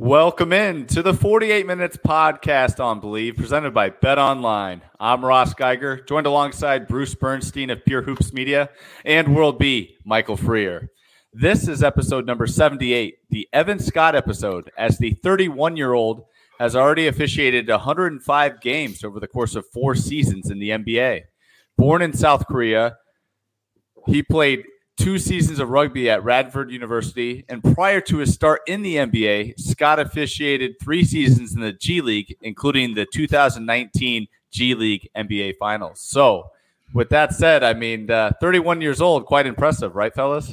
Welcome in to the 48 Minutes podcast on Bleav, presented by Bet Online. I'm Ross Geiger, joined alongside Bruce Bernstein of Pure Hoops Media and World B, Michael Freer. This is episode number 78, the Evan Scott episode, as the 31 year old has already officiated 105 games over the course of four seasons in the NBA. Born in South Korea, he played two seasons of rugby at Radford University, and prior to his start in the NBA, Scott officiated three seasons in the G League, including the 2019 G League NBA Finals. So, with that said, I mean, uh, 31 years old, quite impressive, right, fellas?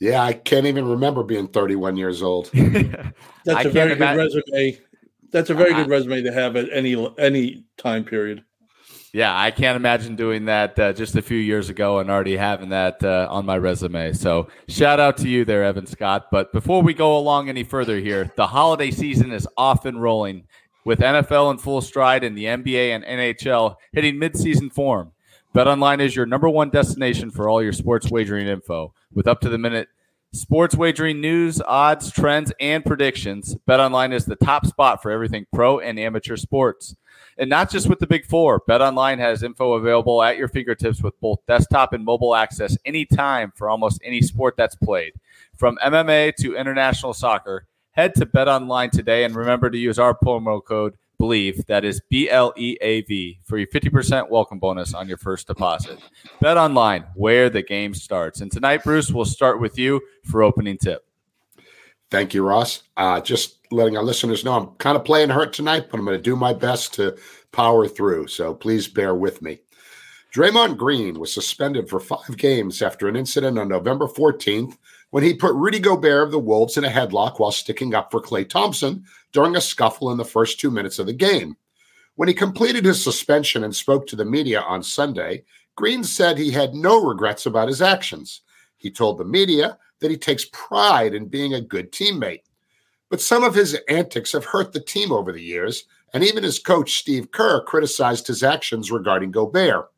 Yeah, I can't even remember being 31 years old. That's a very good resume. That's a very uh, good resume to have at any any time period. Yeah, I can't imagine doing that uh, just a few years ago and already having that uh, on my resume. So, shout out to you there, Evan Scott. But before we go along any further here, the holiday season is off and rolling with NFL in full stride and the NBA and NHL hitting midseason form. BetOnline is your number one destination for all your sports wagering info with up to the minute sports wagering news, odds, trends, and predictions. BetOnline is the top spot for everything pro and amateur sports. And not just with the big four, BetOnline has info available at your fingertips with both desktop and mobile access anytime for almost any sport that's played. From MMA to international soccer, head to BetOnline today and remember to use our promo code Bleav, that is B L E A V, for your 50% welcome bonus on your first deposit. BetOnline, where the game starts. And tonight, Bruce, we'll start with you for opening tip. Thank you, Ross. Uh, just letting our listeners know I'm kind of playing hurt tonight, but I'm going to do my best to power through. So please bear with me. Draymond Green was suspended for five games after an incident on November 14th when he put Rudy Gobert of the Wolves in a headlock while sticking up for Klay Thompson during a scuffle in the first two minutes of the game. When he completed his suspension and spoke to the media on Sunday, Green said he had no regrets about his actions. He told the media that he takes pride in being a good teammate. But some of his antics have hurt the team over the years, and even his coach, Steve Kerr, criticized his actions regarding Gobert.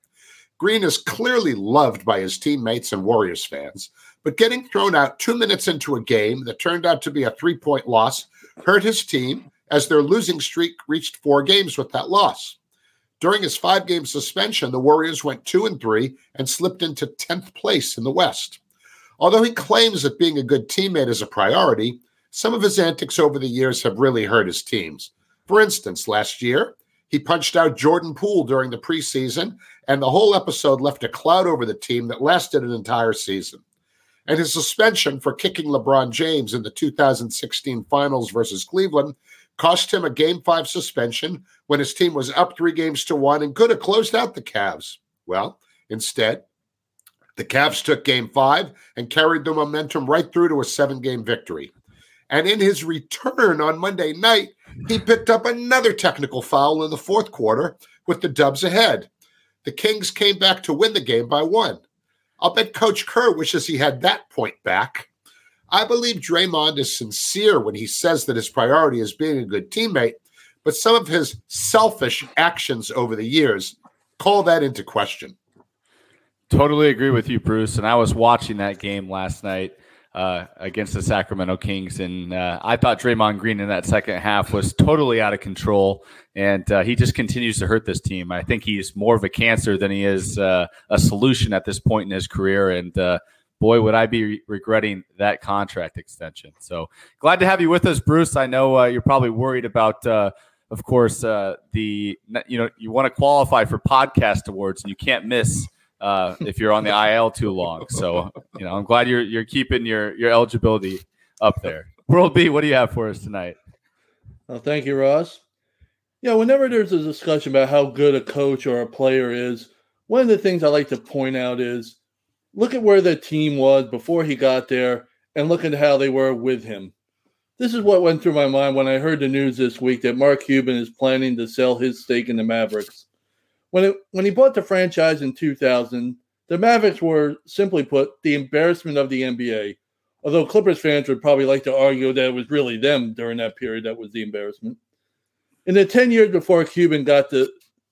Green is clearly loved by his teammates and Warriors fans, but getting thrown out two minutes into a game that turned out to be a three point loss hurt his team as their losing streak reached four games with that loss. During his five game suspension, the Warriors went two and three and slipped into 10th place in the West. Although he claims that being a good teammate is a priority, some of his antics over the years have really hurt his teams. For instance, last year, he punched out Jordan Poole during the preseason, and the whole episode left a cloud over the team that lasted an entire season. And his suspension for kicking LeBron James in the 2016 finals versus Cleveland cost him a game five suspension when his team was up three games to one and could have closed out the Cavs. Well, instead, the Cavs took game five and carried the momentum right through to a seven game victory. And in his return on Monday night, he picked up another technical foul in the fourth quarter with the Dubs ahead. The Kings came back to win the game by one. I'll bet Coach Kerr wishes he had that point back. I believe Draymond is sincere when he says that his priority is being a good teammate, but some of his selfish actions over the years call that into question. Totally agree with you, Bruce. And I was watching that game last night uh, against the Sacramento Kings, and uh, I thought Draymond Green in that second half was totally out of control, and uh, he just continues to hurt this team. I think he's more of a cancer than he is uh, a solution at this point in his career, and uh, boy, would I be re- regretting that contract extension. So glad to have you with us, Bruce. I know you're probably worried about of course, the you know you want to qualify for podcast awards and you can't miss uh, if you're on the IL too long. So you know, I'm glad you're you're keeping your your eligibility up there. World B, what do you have for us tonight? Well, thank you, Ross. Yeah, whenever there's a discussion about how good a coach or a player is, one of the things I like to point out is look at where the team was before he got there and look at how they were with him. This is what went through my mind when I heard the news this week that Mark Cuban is planning to sell his stake in the Mavericks. When it, when he bought the franchise in 2000, the Mavericks were simply put the embarrassment of the NBA. Although Clippers fans would probably like to argue that it was really them during that period that was the embarrassment. In the 10 years before Cuban got the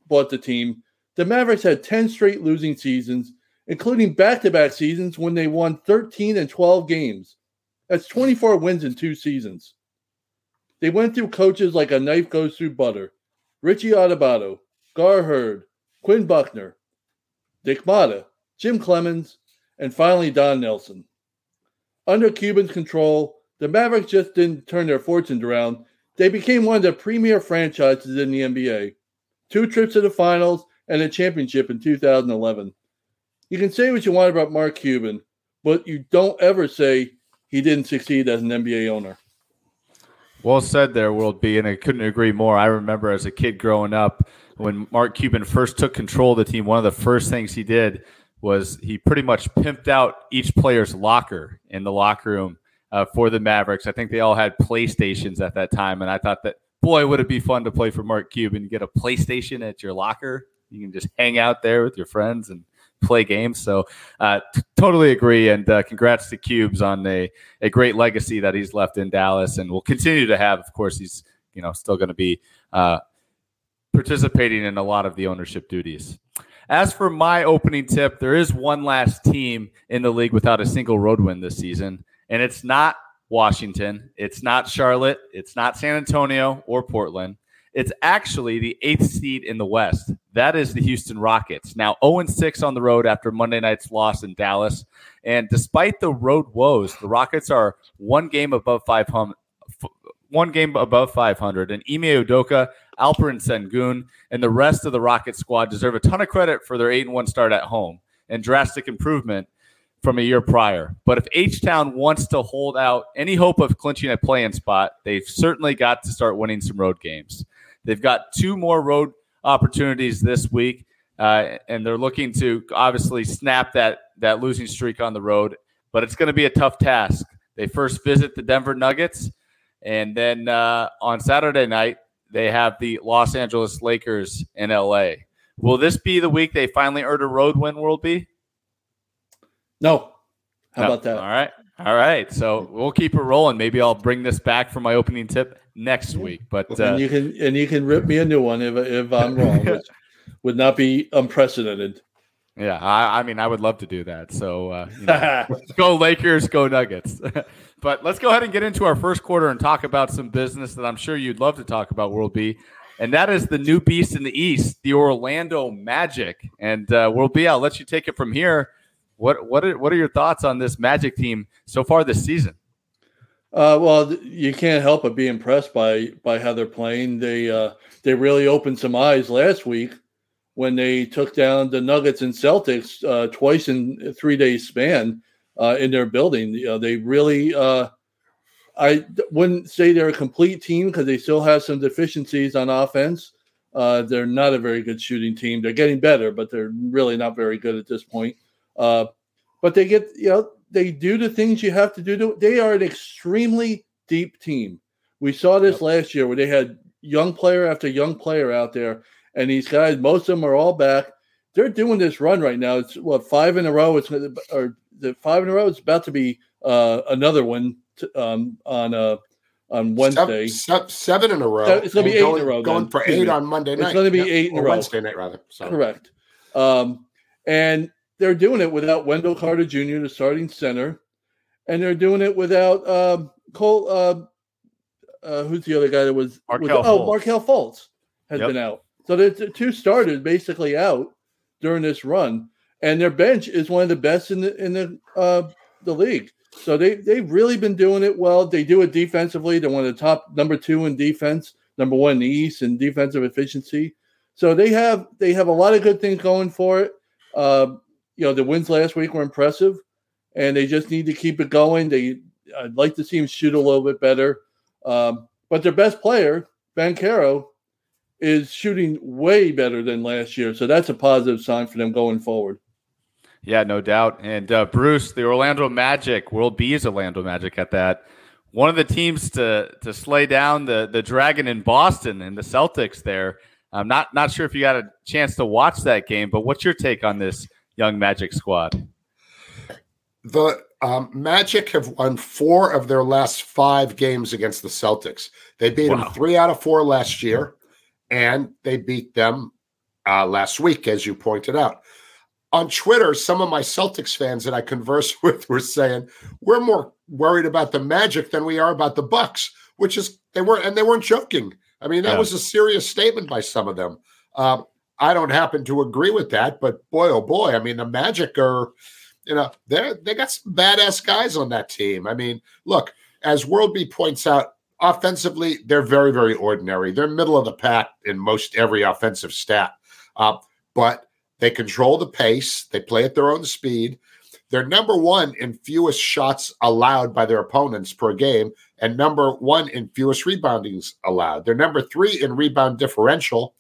bought the team, the Mavericks had 10 straight losing seasons, including back-to-back seasons when they won 13 and 12 games. That's 24 wins in two seasons. They went through coaches like a knife goes through butter. Richie Adubato, Gar Heard, Quinn Buckner, Dick Motta, Jim Cleamons, and finally Don Nelson. Under Cuban's control, the Mavericks just didn't turn their fortunes around. They became one of the premier franchises in the NBA. Two trips to the finals and a championship in 2011. You can say what you want about Mark Cuban, but you don't ever say he didn't succeed as an NBA owner. Well said there, World B, and I couldn't agree more. I remember as a kid growing up when Mark Cuban first took control of the team, one of the first things he did was he pretty much pimped out each player's locker in the locker room uh, for the Mavericks. I think they all had PlayStations at that time, and I thought that boy would it be fun to play for Mark Cuban. You get a PlayStation at your locker, you can just hang out there with your friends and play games. So, uh, t- totally agree. And uh, congrats to Cubes on a, a great legacy that he's left in Dallas and will continue to have. Of course, he's you know still going to be uh, participating in a lot of the ownership duties. As for my opening tip, there is one last team in the league without a single road win this season, and it's not Washington, it's not Charlotte, it's not San Antonio or Portland. It's actually the eighth seed in the West. That is the Houston Rockets. Now 0 6 on the road after Monday night's loss in Dallas. And despite the road woes, the Rockets are one game above 500. One game above 500, and Ime Udoka, Alperen Sengun, and the rest of the Rocket squad deserve a ton of credit for their 8 1 start at home and drastic improvement from a year prior. But if H Town wants to hold out any hope of clinching a play-in spot, they've certainly got to start winning some road games. They've got two more road opportunities this week, uh, and they're looking to obviously snap that that losing streak on the road. But it's going to be a tough task. They first visit the Denver Nuggets, and then uh, on Saturday night they have the Los Angeles Lakers in LA. Will this be the week they finally earn a road win? World B? No. How No. about that? All right. All right. So we'll keep it rolling. Maybe I'll bring this back for my opening tip next week. But uh, and you can and you can rip me a new one if if I'm wrong, which would not be unprecedented. yeah, I, I mean, I would love to do that. So uh, you know, go Lakers, go Nuggets. but let's go ahead and get into our first quarter and talk about some business that I'm sure you'd love to talk about, World B. And that is the new beast in the East, the Orlando Magic. And uh, World B, I'll let you take it from here. What what are, what are your thoughts on this Magic team so far this season? Uh, well, you can't help but be impressed by by how they're playing. They uh, they really opened some eyes last week when they took down the Nuggets and Celtics uh, twice in three day span uh, in their building. You know, they really. Uh, I wouldn't say they're a complete team because they still have some deficiencies on offense. Uh, they're not a very good shooting team. They're getting better, but they're really not very good at this point. Uh, but they get you know they do the things you have to do. To, they are an extremely deep team. We saw this Yep. last year where they had young player after young player out there, and these guys, most of them are all back. They're doing this run right now. It's what five in a row. It's or the five in a row. It's about to be uh, another one t- um, on uh, on Wednesday. Seven, seven in a row. It's gonna be and eight in a row Going then. for eight on Monday night. It's gonna be Yeah, eight in a or row. Wednesday night, rather. Sorry. Correct. Um, and they're doing it without Wendell Carter Jr., the starting center, and they're doing it without um, Cole. Uh, uh, who's the other guy that was? was Markelle oh, Fultz. Markelle Fultz has Yep. been out. So the the two starters basically out during this run, and their bench is one of the best in the in the uh, the league. So they they've really been doing it well. They do it defensively. They're one of the top number two in defense, number one in the East in defensive efficiency. So they have they have a lot of good things going for it. Uh, you know, the wins last week were impressive, and they just need to keep it going. They I'd like to see them shoot a little bit better. Um, but their best player, Banchero, is shooting way better than last year. So that's a positive sign for them going forward. Yeah, no doubt. And uh, Bruce, the Orlando Magic, World B is Orlando Magic at that. One of the teams to to slay down the the Dragon in Boston and the Celtics there. I'm not not sure if you got a chance to watch that game, but what's your take on this young Magic squad? The um, Magic have won four of their last five games against the Celtics. They beat Wow. them three out of four last year, and they beat them uh, last week, as you pointed out. on Twitter, some of my Celtics fans that I converse with were saying we're more worried about the Magic than we are about the Bucks, which is they were and they weren't joking. I mean, that yeah. was a serious statement by some of them. Uh, I don't happen to agree with that, but boy, oh boy, I mean, the Magic are, you know, they they got some badass guys on that team. I mean, look, as World Worldby points out, offensively, they're very, very ordinary. They're middle of the pack in most every offensive stat, uh, but they control the pace. They play at their own speed. They're number one in fewest shots allowed by their opponents per game, and number one in fewest reboundings allowed. They're number three in rebound differential,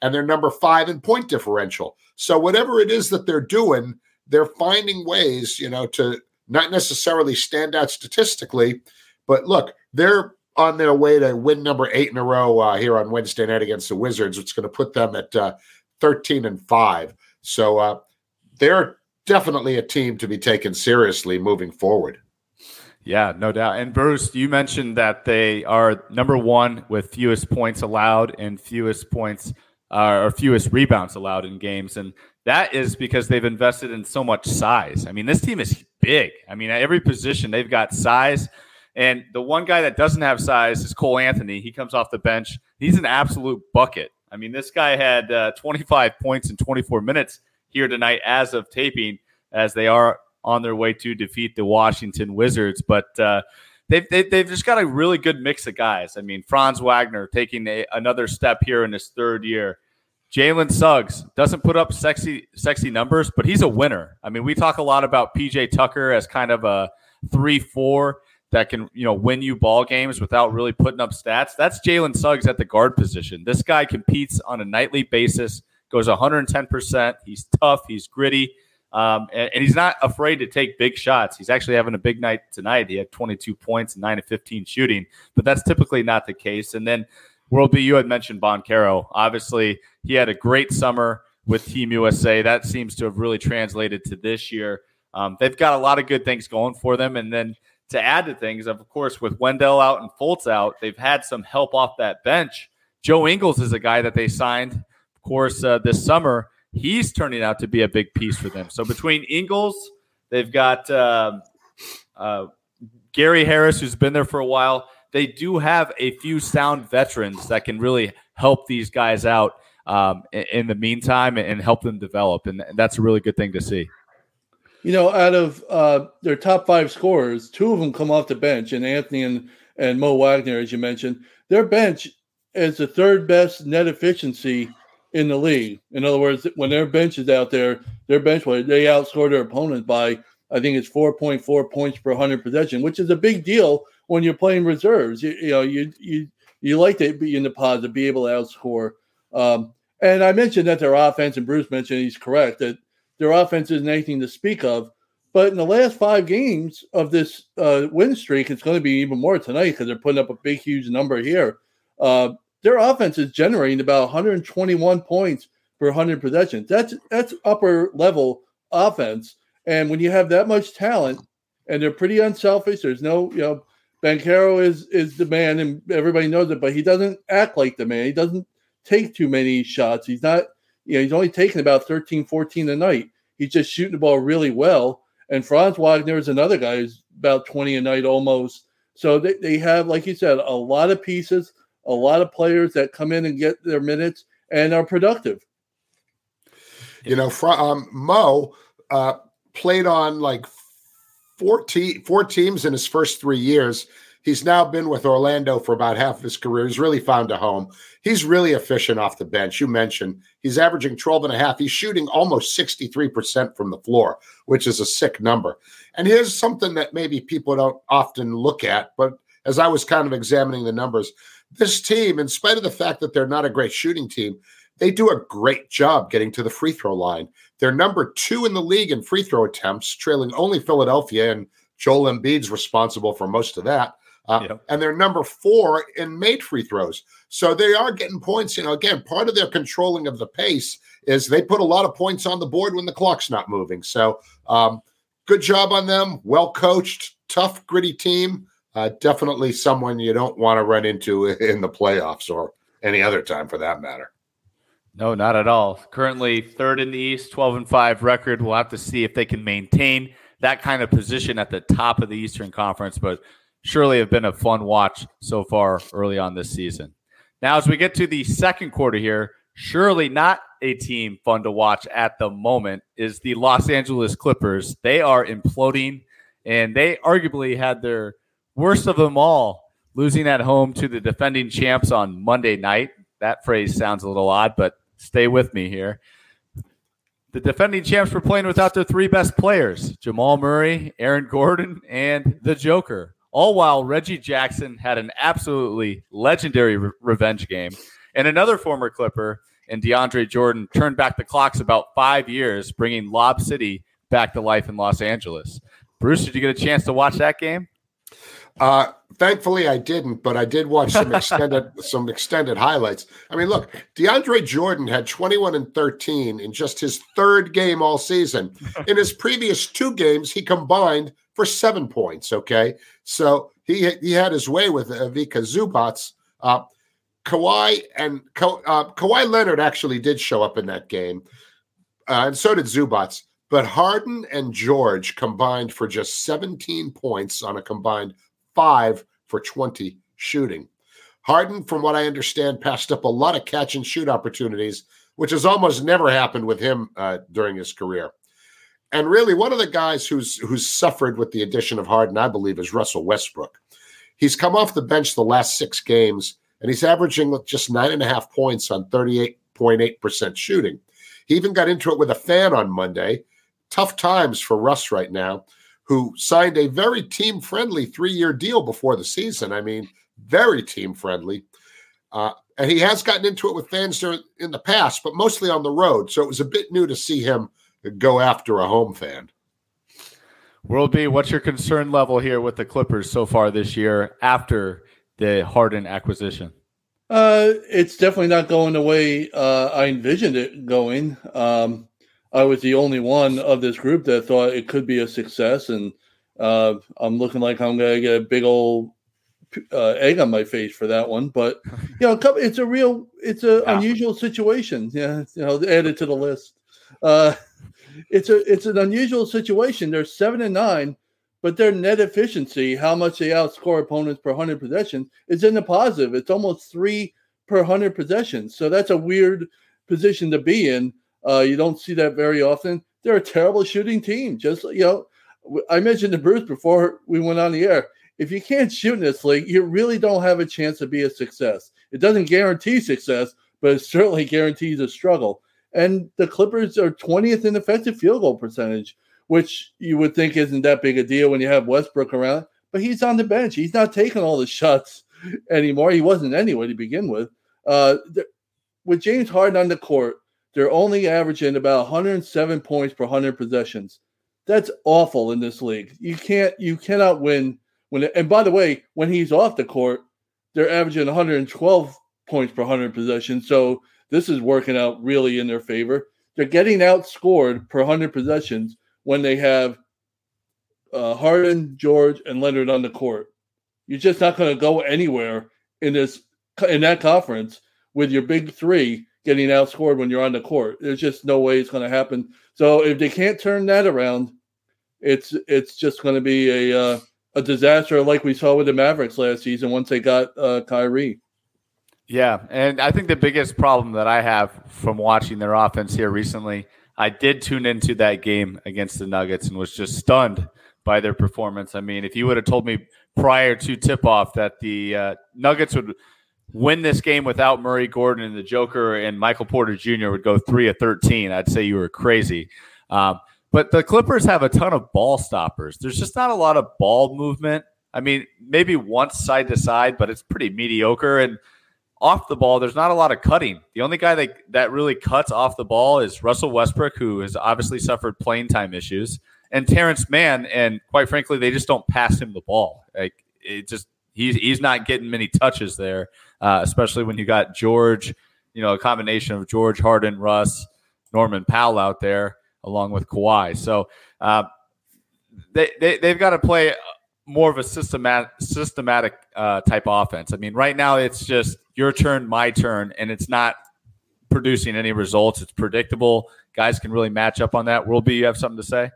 and they're number five in point differential. So whatever it is that they're doing, they're finding ways, you know, to not necessarily stand out statistically, but look, they're on their way to win number eight in a row uh, here on Wednesday night against the Wizards, which is going to put them at uh, 13 and five. So uh, they're definitely a team to be taken seriously moving forward. Yeah, no doubt. And Bruce, you mentioned that they are number one with fewest points allowed and fewest points uh, or fewest rebounds allowed in games. And that is because they've invested in so much size. I mean, this team is big. I mean, at every position, they've got size. And the one guy that doesn't have size is Cole Anthony. He comes off the bench. He's an absolute bucket. I mean, this guy had uh, 25 points in 24 minutes here tonight as of taping, as they are on their way to defeat the Washington Wizards. But uh, they've, they've, they've, just got a really good mix of guys. I mean, Franz Wagner taking a, another step here in his third year. Jalen Suggs doesn't put up sexy sexy numbers, but he's a winner. I mean, we talk a lot about PJ Tucker as kind of a three four that can you know win you ball games without really putting up stats. That's Jalen Suggs at the guard position. This guy competes on a nightly basis, goes 110 percent. He's tough. He's gritty. Um, and, and, he's not afraid to take big shots. He's actually having a big night tonight. He had 22 points 9 of 15 shooting, but that's typically not the case. And then World B, you had mentioned Banchero. Obviously, he had a great summer with Team USA. That seems to have really translated to this year. Um, they've got a lot of good things going for them. And then to add to things, of course, with Wendell out and Fultz out, they've had some help off that bench. Joe Ingles is a guy that they signed, of course, uh, this summer. He's turning out to be a big piece for them. So between Ingles, they've got uh, uh, Gary Harris, who's been there for a while. They do have a few sound veterans that can really help these guys out um, in, in the meantime and help them develop. And that's a really good thing to see. You know, out of uh, their top five scorers, two of them come off the bench, and Anthony and, and Mo Wagner, as you mentioned, their bench is the third best net efficiency in the league. In other words, when their bench is out there, their bench they outscore their opponent by I think it's 4.4 points per 100 possession, which is a big deal when you're playing reserves. You, you know, you you you like to be in the positive, be able to outscore. Um, and I mentioned that their offense, and Bruce mentioned he's correct that their offense isn't anything to speak of. But in the last five games of this uh, win streak, it's going to be even more tonight because they're putting up a big, huge number here. Uh, their offense is generating about 121 points per 100 possessions. That's that's upper level offense. And when you have that much talent, and they're pretty unselfish, there's no, you know, Banchero is is the man, and everybody knows it, but he doesn't act like the man. He doesn't take too many shots. He's not you know, he's only taking about 13, 14 a night. He's just shooting the ball really well. And Franz Wagner is another guy who's about 20 a night almost. So they, they have, like you said, a lot of pieces, a lot of players that come in and get their minutes and are productive. You know, um, Mo uh, played on like four, four teams in his first three years. He's now been with Orlando for about half of his career. He's really found a home. He's really efficient off the bench. You mentioned he's averaging 12 and a half. He's shooting almost 63% from the floor, which is a sick number. And here's something that maybe people don't often look at, but as I was kind of examining the numbers, this team, in spite of the fact that they're not a great shooting team, they do a great job getting to the free throw line. They're number two in the league in free throw attempts, trailing only Philadelphia, and Joel Embiid's responsible for most of that. Uh, yep. And they're number four in made free throws. So they are getting points. You know, again, part of their controlling of the pace is they put a lot of points on the board when the clock's not moving. So um, good job on them. Well coached, tough, gritty team. Uh, definitely someone you don't want to run into in the playoffs or any other time for that matter. No, not at all. Currently third in the East, 12 and 5 record. We'll have to see if they can maintain that kind of position at the top of the Eastern Conference, but surely have been a fun watch so far early on this season. Now, as we get to the second quarter here, surely not a team fun to watch at the moment is the Los Angeles Clippers. They are imploding, and they arguably had their worst of them all, losing at home to the defending champs on Monday night. That phrase sounds a little odd, but stay with me here. The defending champs were playing without their three best players Jamal Murray, Aaron Gordon, and the Joker. All while Reggie Jackson had an absolutely legendary re- revenge game. And another former Clipper and DeAndre Jordan turned back the clocks about five years, bringing Lob City back to life in Los Angeles. Bruce, did you get a chance to watch that game? Uh, thankfully, I didn't, but I did watch some extended some extended highlights. I mean, look, DeAndre Jordan had 21 and 13 in just his third game all season. In his previous two games, he combined for seven points. Okay, so he he had his way with Ivica Zubac. Uh, Kawhi and uh, Kawhi Leonard actually did show up in that game, uh, and so did Zubac. But Harden and George combined for just 17 points on a combined five for 20 shooting. Harden, from what I understand, passed up a lot of catch and shoot opportunities, which has almost never happened with him uh, during his career. And really, one of the guys who's who's suffered with the addition of Harden, I believe, is Russell Westbrook. He's come off the bench the last six games, and he's averaging just nine and a half points on 38.8% shooting. He even got into it with a fan on Monday. Tough times for Russ right now who signed a very team friendly three year deal before the season. I mean, very team friendly. Uh, and he has gotten into it with fans in the past, but mostly on the road. So it was a bit new to see him go after a home fan. World B, what's your concern level here with the Clippers so far this year after the Harden acquisition? Uh, it's definitely not going the way uh, I envisioned it going. Um, I was the only one of this group that thought it could be a success, and uh, I'm looking like I'm gonna get a big old uh, egg on my face for that one. But you know, it's a real, it's an yeah. unusual situation. Yeah, you know, added to the list. Uh, it's a, it's an unusual situation. They're seven and nine, but their net efficiency, how much they outscore opponents per hundred possessions, is in the positive. It's almost three per hundred possessions. So that's a weird position to be in. Uh, you don't see that very often. They're a terrible shooting team. Just you know, I mentioned to Bruce before we went on the air. If you can't shoot in this league, you really don't have a chance to be a success. It doesn't guarantee success, but it certainly guarantees a struggle. And the Clippers are 20th in effective field goal percentage, which you would think isn't that big a deal when you have Westbrook around. But he's on the bench. He's not taking all the shots anymore. He wasn't anyway to begin with. Uh, with James Harden on the court, they're only averaging about 107 points per 100 possessions. That's awful in this league. You can't, you cannot win when. And by the way, when he's off the court, they're averaging 112 points per 100 possessions. So this is working out really in their favor. They're getting outscored per 100 possessions when they have uh, Harden, George, and Leonard on the court. You're just not going to go anywhere in this in that conference with your big three getting outscored when you're on the court. There's just no way it's going to happen. So if they can't turn that around, it's it's just going to be a uh, a disaster like we saw with the Mavericks last season once they got uh, Kyrie. Yeah, and I think the biggest problem that I have from watching their offense here recently, I did tune into that game against the Nuggets and was just stunned by their performance. I mean, if you would have told me prior to tip off that the uh, Nuggets would win this game without Murray Gordon and the Joker and Michael Porter Jr. would go three of 13, I'd say you were crazy. Um, but the Clippers have a ton of ball stoppers. There's just not a lot of ball movement. I mean, maybe once side to side, but it's pretty mediocre. And off the ball, there's not a lot of cutting. The only guy that, that really cuts off the ball is Russell Westbrook, who has obviously suffered playing time issues, and Terrence Mann. And quite frankly, they just don't pass him the ball. Like it just he's he's not getting many touches there uh, especially when you got George, you know, a combination of George Harden, Russ, Norman Powell out there along with Kawhi. So uh, they, they they've got to play more of a systematic systematic uh, type offense. I mean, right now it's just your turn, my turn, and it's not producing any results. It's predictable. Guys can really match up on that. Will be you have something to say?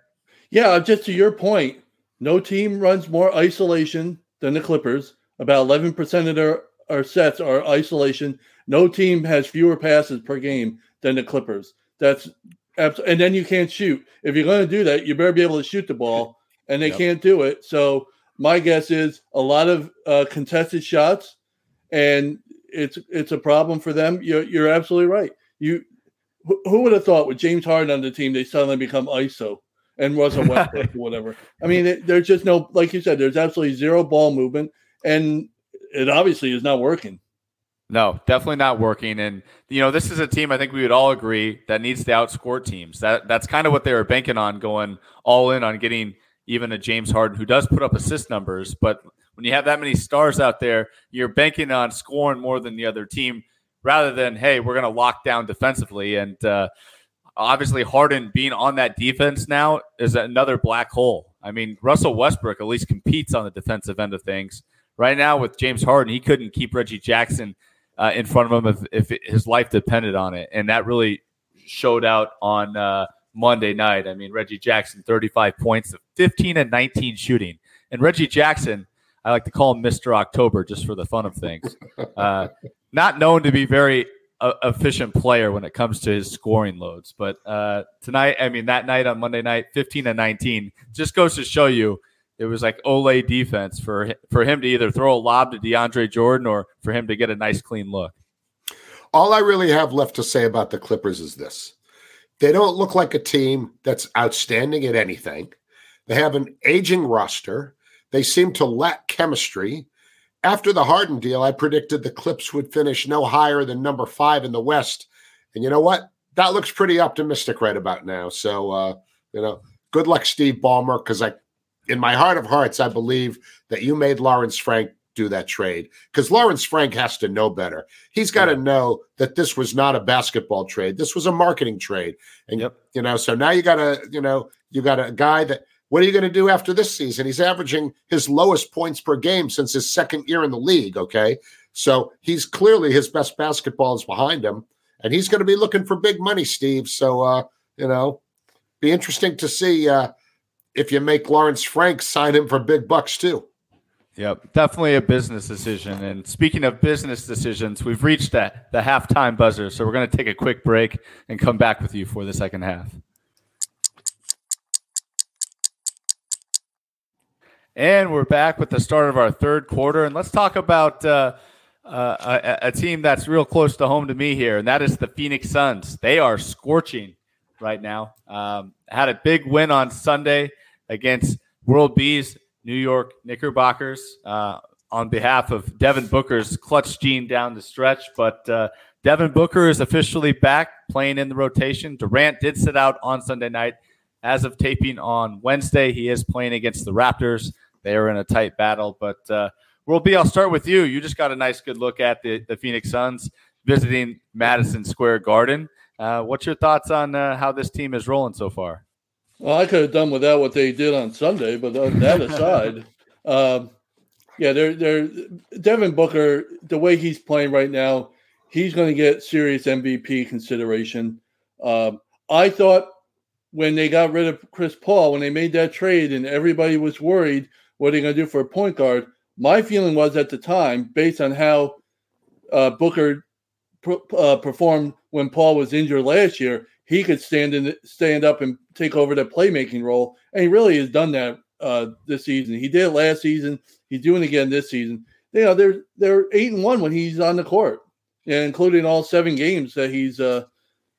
Yeah, just to your point, no team runs more isolation than the Clippers. About 11% of their, our sets are isolation. No team has fewer passes per game than the Clippers. That's and then you can't shoot. If you're going to do that, you better be able to shoot the ball, and they yep. can't do it. So my guess is a lot of uh, contested shots, and it's it's a problem for them. You're you're absolutely right. You who would have thought with James Harden on the team they suddenly become ISO and Russell Westbrook or whatever? I mean, there's just no like you said. There's absolutely zero ball movement, and it obviously is not working. No, definitely not working. And you know, this is a team I think we would all agree that needs to outscore teams. That that's kind of what they were banking on, going all in on getting even a James Harden who does put up assist numbers. But when you have that many stars out there, you're banking on scoring more than the other team, rather than hey, we're going to lock down defensively. And uh, obviously, Harden being on that defense now is another black hole. I mean, Russell Westbrook at least competes on the defensive end of things. Right now, with James Harden, he couldn't keep Reggie Jackson uh, in front of him if, if his life depended on it. And that really showed out on uh, Monday night. I mean, Reggie Jackson, 35 points, 15 and 19 shooting. And Reggie Jackson, I like to call him Mr. October just for the fun of things. Uh, not known to be very uh, efficient player when it comes to his scoring loads. But uh, tonight, I mean, that night on Monday night, 15 and 19 just goes to show you – it was like Olé defense for for him to either throw a lob to DeAndre Jordan or for him to get a nice clean look. All I really have left to say about the Clippers is this. They don't look like a team that's outstanding at anything. They have an aging roster. They seem to lack chemistry. After the Harden deal, I predicted the Clips would finish no higher than number five in the West. And you know what? That looks pretty optimistic right about now. So, uh, you know, good luck, Steve Ballmer, because I in my heart of hearts, I believe that you made Lawrence Frank do that trade because Lawrence Frank has to know better. He's got to know that this was not a basketball trade. This was a marketing trade. And, yep. you know, so now you got a, you know, you got a guy that, what are you going to do after this season? He's averaging his lowest points per game since his second year in the league. Okay. So he's clearly his best basketball is behind him and he's going to be looking for big money, Steve. So, uh, you know, be interesting to see, uh, if you make Lawrence Frank sign him for big bucks too. Yep, definitely a business decision. And speaking of business decisions, we've reached that the halftime buzzer, so we're going to take a quick break and come back with you for the second half. And we're back with the start of our third quarter, and let's talk about uh, uh, a, a team that's real close to home to me here, and that is the Phoenix Suns. They are scorching right now. Um, had a big win on Sunday against World B's New York Knickerbockers uh, on behalf of Devin Booker's clutch gene down the stretch. But uh, Devin Booker is officially back playing in the rotation. Durant did sit out on Sunday night. As of taping on Wednesday, he is playing against the Raptors. They are in a tight battle. But uh, World B, I'll start with you. You just got a nice, good look at the, the Phoenix Suns visiting Madison Square Garden. Uh, what's your thoughts on uh, how this team is rolling so far? Well, I could have done without what they did on Sunday, but that aside, um, yeah, they're they're Devin Booker. The way he's playing right now, he's going to get serious MVP consideration. Um, I thought when they got rid of Chris Paul, when they made that trade, and everybody was worried what are they going to do for a point guard. My feeling was at the time, based on how uh, Booker uh, performed when Paul was injured last year, he could stand in, stand up and take over the playmaking role, and he really has done that uh, this season. He did it last season. He's doing it again this season. You know, they're they're eight and one when he's on the court, including all seven games that he's uh,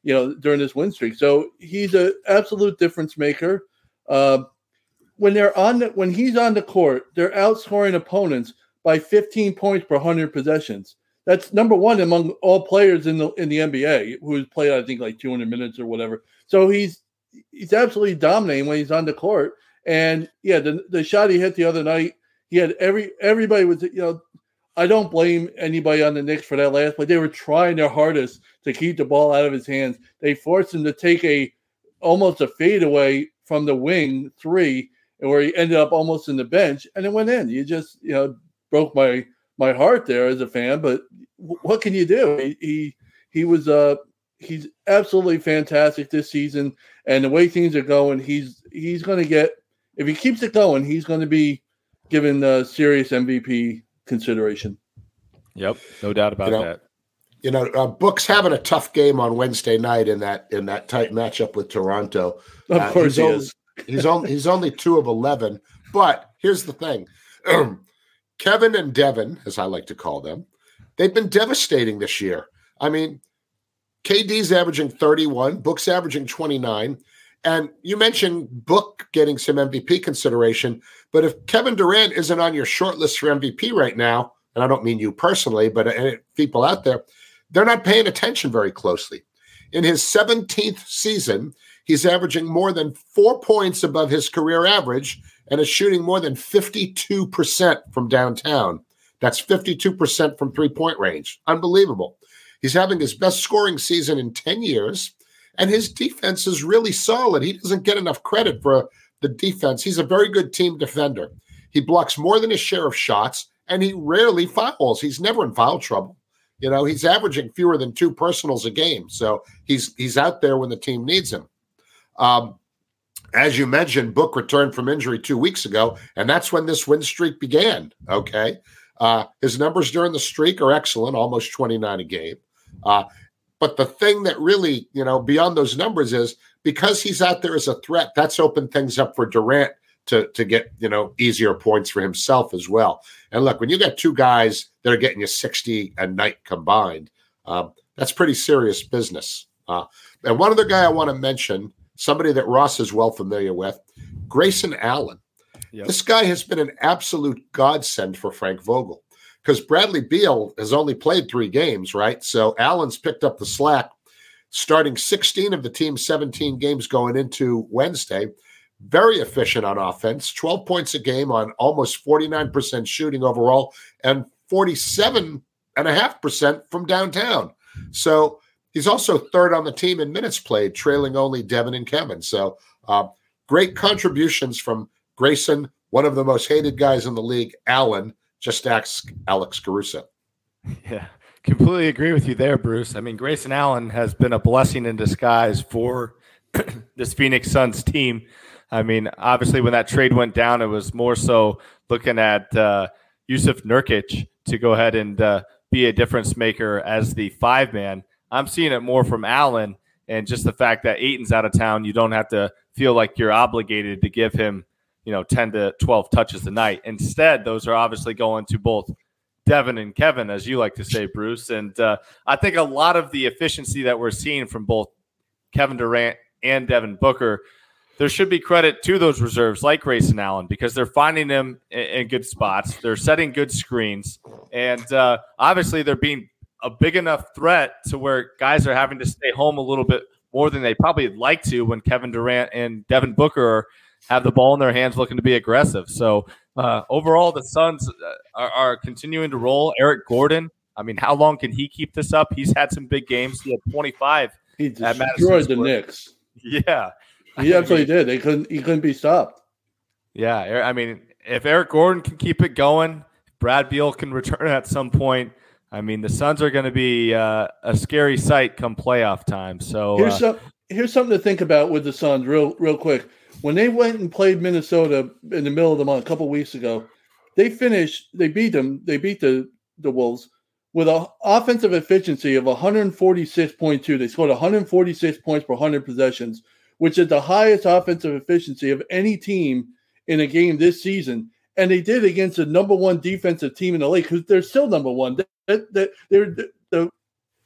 you know during this win streak. So he's an absolute difference maker. Uh, when they're on the, when he's on the court, they're outscoring opponents by 15 points per 100 possessions. That's number one among all players in the in the NBA who's played, I think, like 200 minutes or whatever. So he's he's absolutely dominating when he's on the court. And yeah, the the shot he hit the other night, he had every everybody was you know. I don't blame anybody on the Knicks for that last play. They were trying their hardest to keep the ball out of his hands. They forced him to take a almost a fadeaway from the wing three, where he ended up almost in the bench, and it went in. You just you know broke my my heart there as a fan, but what can you do? He he, he was uh he's absolutely fantastic this season, and the way things are going, he's he's going to get if he keeps it going, he's going to be given uh, serious MVP consideration. Yep, no doubt about You know, that. You know, uh, Book's having a tough game on Wednesday night in that in that tight matchup with Toronto. Of Uh, course, he's he only- is. He's only he's only two of eleven. But here's the thing: Kevin and Devin, as I like to call them, they've been devastating this year. I mean, KD's averaging 31, Book's averaging 29. And you mentioned Book getting some MVP consideration, but if Kevin Durant isn't on your short list for MVP right now, and I don't mean you personally, but uh, people out there, they're not paying attention very closely. In his 17th season, he's averaging more than four points above his career average and is shooting more than 52% from downtown. That's 52% from three point range. Unbelievable. He's having his best scoring season in 10 years, and his defense is really solid. He doesn't get enough credit for the defense. He's a very good team defender. He blocks more than his share of shots, and he rarely fouls. He's never in foul trouble. You know, he's averaging fewer than two personals a game. So he's he's out there when the team needs him. Um, as you mentioned, Book returned from injury two weeks ago, and that's when this win streak began. Okay. Uh, his numbers during the streak are excellent, almost 29 a game. Uh, but the thing that really, you know, beyond those numbers is because he's out there as a threat, that's opened things up for Durant to, to get, you know, easier points for himself as well. And look, when you got two guys that are getting you 60 a night combined, um, that's pretty serious business. Uh, and one other guy I want to mention, somebody that Ross is well familiar with, Grayson Allen. Yep. This guy has been an absolute godsend for Frank Vogel because Bradley Beal has only played three games, right? So Allen's picked up the slack, starting 16 of the team's 17 games going into Wednesday. Very efficient on offense, 12 points a game on almost 49% shooting overall and 47.5% from downtown. So he's also third on the team in minutes played, trailing only Devin and Kevin. So uh, great contributions from Grayson, one of the most hated guys in the league, Allen. Just ask Alex Caruso. Yeah, completely agree with you there, Bruce. I mean, Grayson Allen has been a blessing in disguise for this Phoenix Suns team. I mean, obviously, when that trade went down, it was more so looking at uh, Jusuf Nurkic to go ahead and uh, be a difference maker as the five man. I'm seeing it more from Allen and just the fact that Ayton's out of town. You don't have to feel like you're obligated to give him, you know, 10 to 12 touches a night. Instead, those are obviously going to both Devin and Kevin, as you like to say, Bruce. And uh, I think a lot of the efficiency that we're seeing from both Kevin Durant and Devin Booker, there should be credit to those reserves like Grayson Allen because they're finding them in, in good spots. They're setting good screens. And uh, obviously, they're being a big enough threat to where guys are having to stay home a little bit more than they probably would like to when Kevin Durant and Devin Booker have the ball in their hands looking to be aggressive. So uh, overall, the Suns uh, are, are, continuing to roll. Eric Gordon, I mean, how long can he keep this up? He's had some big games. He had 25. He at Madison the Square. Knicks. Yeah. He absolutely did. They couldn't. He couldn't be stopped. Yeah. I mean, if Eric Gordon can keep it going, Brad Beal can return at some point. I mean, the Suns are going to be uh, a scary sight come playoff time. So Here's uh, some. Here's something to think about with the Suns, real real quick. When they went and played Minnesota in the middle of the month a couple weeks ago, they finished. They beat them. They beat the the Wolves with an offensive efficiency of 146.2. They scored 146 points per 100 possessions, which is the highest offensive efficiency of any team in a game this season. And they did against the number one defensive team in the league because they're still number one. They, they, they're, the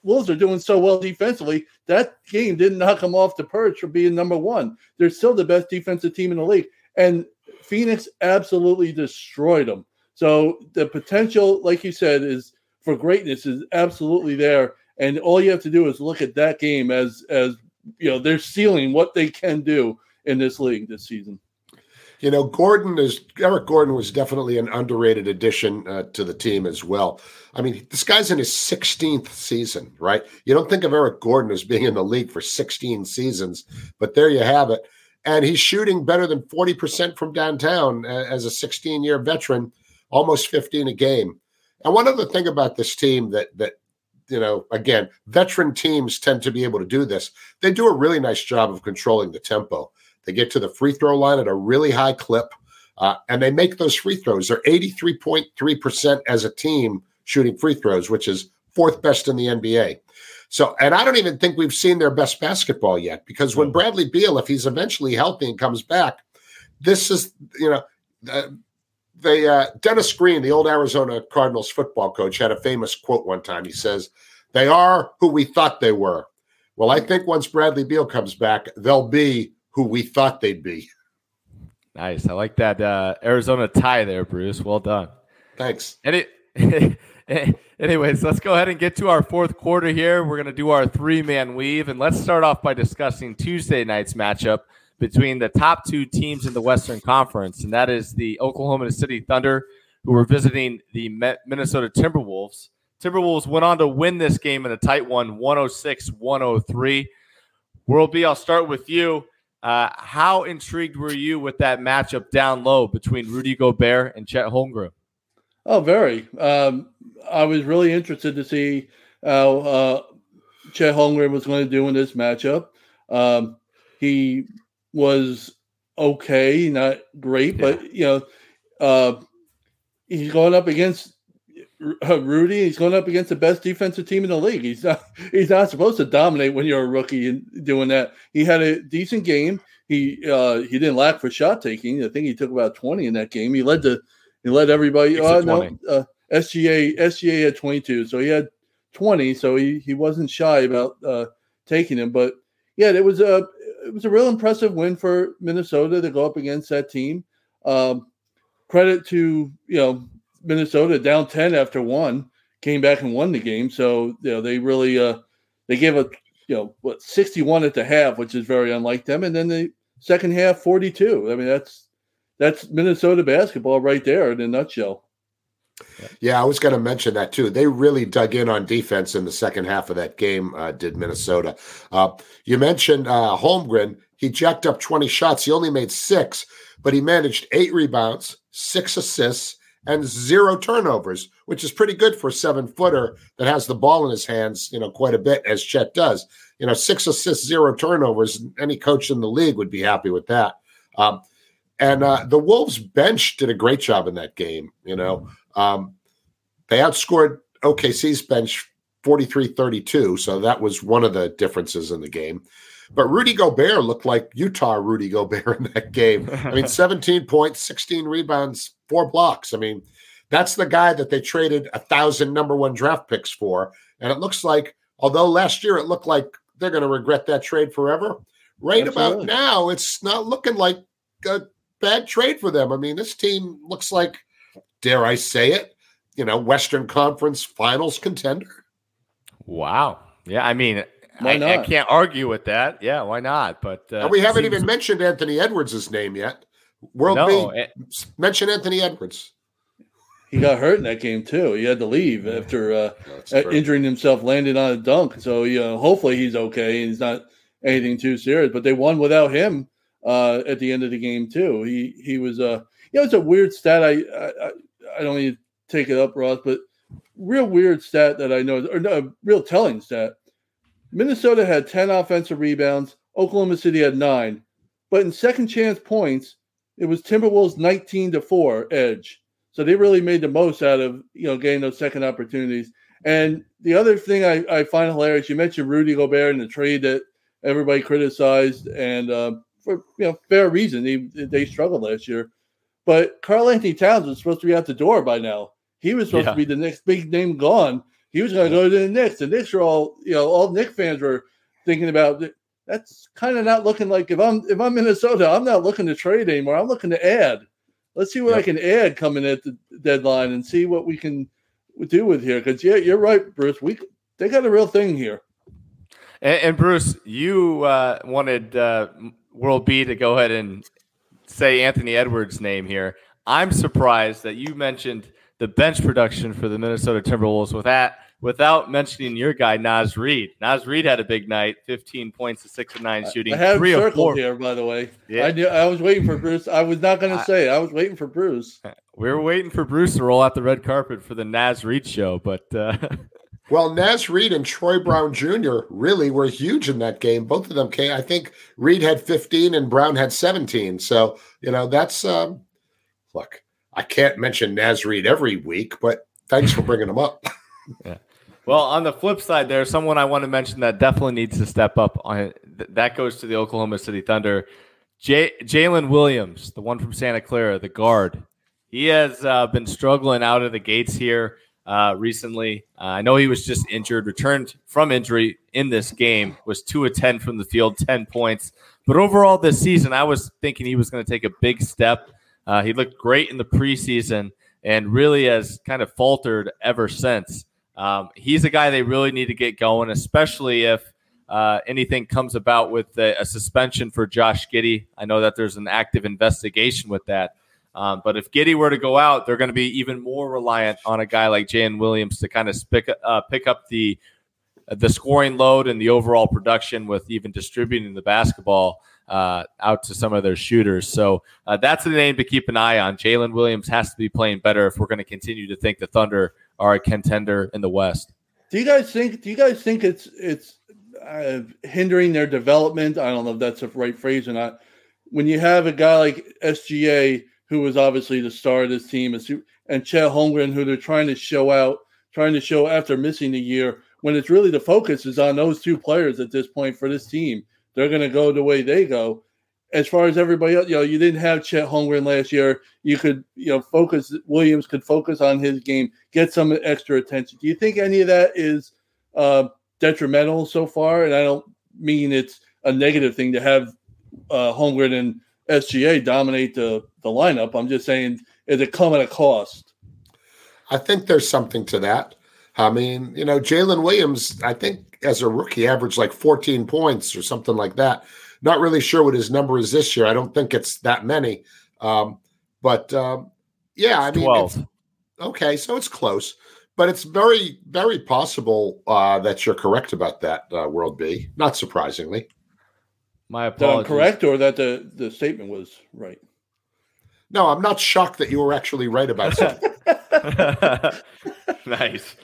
Wolves are doing so well defensively. That game didn't knock them off the perch for being number one. They're still the best defensive team in the league. And Phoenix absolutely destroyed them. So the potential, like you said, is for greatness is absolutely there. And all you have to do is look at that game as as you know, they're what they can do in this league this season. You know, Gordon is Eric Gordon was definitely an underrated addition uh, to the team as well. I mean, this guy's in his 16th season, right? You don't think of Eric Gordon as being in the league for 16 seasons, but there you have it. And he's shooting better than 40% from downtown as a 16 year veteran, almost 15 a game. And one other thing about this team that that you know, again, veteran teams tend to be able to do this. They do a really nice job of controlling the tempo. They get to the free throw line at a really high clip, uh, and they make those free throws. They're 83.3% as a team shooting free throws, which is fourth best in the NBA. So, and I don't even think we've seen their best basketball yet because when Bradley Beal, if he's eventually healthy and comes back, this is, you know, uh, they uh, Dennis Green, the old Arizona Cardinals football coach, had a famous quote one time. He says, "They are who we thought they were." Well, I think once Bradley Beal comes back, they'll be who we thought they'd be. Nice. I like that uh, Arizona tie there, Bruce. Well done. Thanks. Any, anyways, let's go ahead and get to our fourth quarter here. We're going to do our three man weave, and let's start off by discussing Tuesday night's matchup between the top two teams in the Western Conference, and that is the Oklahoma City Thunder, who were visiting the Minnesota Timberwolves. Timberwolves went on to win this game in a tight one, 106 103. World B, I'll start with you. Uh, how intrigued were you with that matchup down low between Rudy Gobert and Chet Holmgren? Oh, very. Um, I was really interested to see how uh, Chet Holmgren was going to do in this matchup. Um, he was okay, not great, yeah. but you know, uh, he's going up against Rudy. He's going up against the best defensive team in the league. He's not. He's not supposed to dominate when you're a rookie and doing that. He had a decent game. He uh, he didn't lack for shot taking. I think he took about twenty in that game. He led the he led everybody. Uh, no, uh, SGA SGA had twenty two, so he had twenty. So he he wasn't shy about uh, taking him. But yeah, it was a it was a real impressive win for Minnesota to go up against that team. Um, credit to you know Minnesota down ten after one, came back and won the game. So you know they really uh, they gave a you know what sixty one at the half, which is very unlike them, and then the second half forty two. I mean that's that's Minnesota basketball right there in a nutshell. Yeah, I was going to mention that too. They really dug in on defense in the second half of that game, uh, did Minnesota. Uh, you mentioned uh, Holmgren. He jacked up 20 shots. He only made six, but he managed eight rebounds, six assists, and zero turnovers, which is pretty good for a seven footer that has the ball in his hands, you know, quite a bit, as Chet does. You know, six assists, zero turnovers. Any coach in the league would be happy with that. Um, and uh, the Wolves bench did a great job in that game. You know, um, they outscored OKC's bench 43 32. So that was one of the differences in the game. But Rudy Gobert looked like Utah Rudy Gobert in that game. I mean, 17 points, 16 rebounds, four blocks. I mean, that's the guy that they traded a thousand number one draft picks for. And it looks like, although last year it looked like they're going to regret that trade forever, right Absolutely. about now, it's not looking like a bad trade for them. I mean, this team looks like dare I say it, you know, Western Conference Finals contender. Wow. Yeah, I mean, I, I, can't argue with that. Yeah, why not? But uh, we haven't seems... even mentioned Anthony Edwards' name yet. World no, it... mention Anthony Edwards. He got hurt in that game too. He had to leave after uh, no, injuring himself, landing on a dunk. So you know, hopefully he's okay and he's not anything too serious. But they won without him uh, at the end of the game too. He he was uh, you know, it's a weird stat. I, I I don't need to take it up, Ross, but real weird stat that I know, or no, real telling stat. Minnesota had 10 offensive rebounds. Oklahoma City had nine. But in second chance points, it was Timberwolves 19 to 4 edge. So they really made the most out of, you know, getting those second opportunities. And the other thing I, I find hilarious, you mentioned Rudy Gobert in the trade that everybody criticized, and uh, for you know fair reason, they they struggled last year. But Karl-Anthony Towns was supposed to be out the door by now. He was supposed yeah. to be the next big name gone. He was going to go to the Knicks. The Knicks are all, you know, all Knicks fans were thinking about that's kind of not looking like if I'm if I'm Minnesota, I'm not looking to trade anymore. I'm looking to add. Let's see what yep. I can add coming at the deadline and see what we can do with here. Because yeah, you're right, Bruce. We they got a real thing here. And, and Bruce, you uh, wanted uh, World B to go ahead and say Anthony Edwards' name here. I'm surprised that you mentioned the bench production for the Minnesota Timberwolves with that without mentioning your guy Naz Reid. Naz Reid had a big night, 15 points to six of nine shooting. I have three circled four. here, by the way. Yeah. I knew I was waiting for Bruce. I was not going to say it. I was waiting for Bruce. We were waiting for Bruce to roll out the red carpet for the Naz Reid show, but uh, Well, Naz Reid and Troy Brown Jr. really were huge in that game. Both of them came. I think Reid had 15 and Brown had 17. So, you know, that's, um, look, I can't mention Naz Reid every week, but thanks for bringing him up. yeah. Well, on the flip side, there's someone I want to mention that definitely needs to step up. On that goes to the Oklahoma City Thunder. J- Jalen Williams, the one from Santa Clara, the guard. He has uh, been struggling out of the gates here uh, recently. Uh, I know he was just injured, returned from injury in this game, was two of 10 from the field, 10 points. But overall, this season, I was thinking he was going to take a big step. Uh, he looked great in the preseason and really has kind of faltered ever since. Um, he's a guy they really need to get going, especially if uh, anything comes about with a, a, suspension for Josh Giddey. I know that there's an active investigation with that. Um, but if Giddey were to go out, they're going to be even more reliant on a guy like Jalen Williams to kind of pick, uh, pick up the the scoring load and the overall production with even distributing the basketball uh, out to some of their shooters. So uh, that's the name to keep an eye on. Jalen Williams has to be playing better if we're going to continue to think the Thunder are a contender in the West. Do you guys think? Do you guys think it's it's uh, hindering their development? I don't know if that's the right phrase or not. When you have a guy like SGA, who was obviously the star of this team, and Chet Holmgren, who they're trying to show out, trying to show after missing a year, when it's really the focus is on those two players at this point for this team. They're going to go the way they go as far as everybody else, you know, you didn't have Chet Holmgren last year. You could, you know, focus. Williams could focus on his game, get some extra attention. Do you think any of that is uh, detrimental so far? And I don't mean it's a negative thing to have uh, Holmgren and SGA dominate the the lineup. I'm just saying, is it come at a cost? I think there's something to that. I mean, you know, Jalen Williams, I think as a rookie, averaged like 14 points or something like that. Not really sure what his number is this year. I don't think it's that many. Um, but um, yeah, I mean, 12. okay, so it's close, but it's very, very possible uh, that you're correct about that, uh, World B. Not surprisingly. My apologies. correct, or that the the statement was right. No, I'm not shocked that you were actually right about something. nice.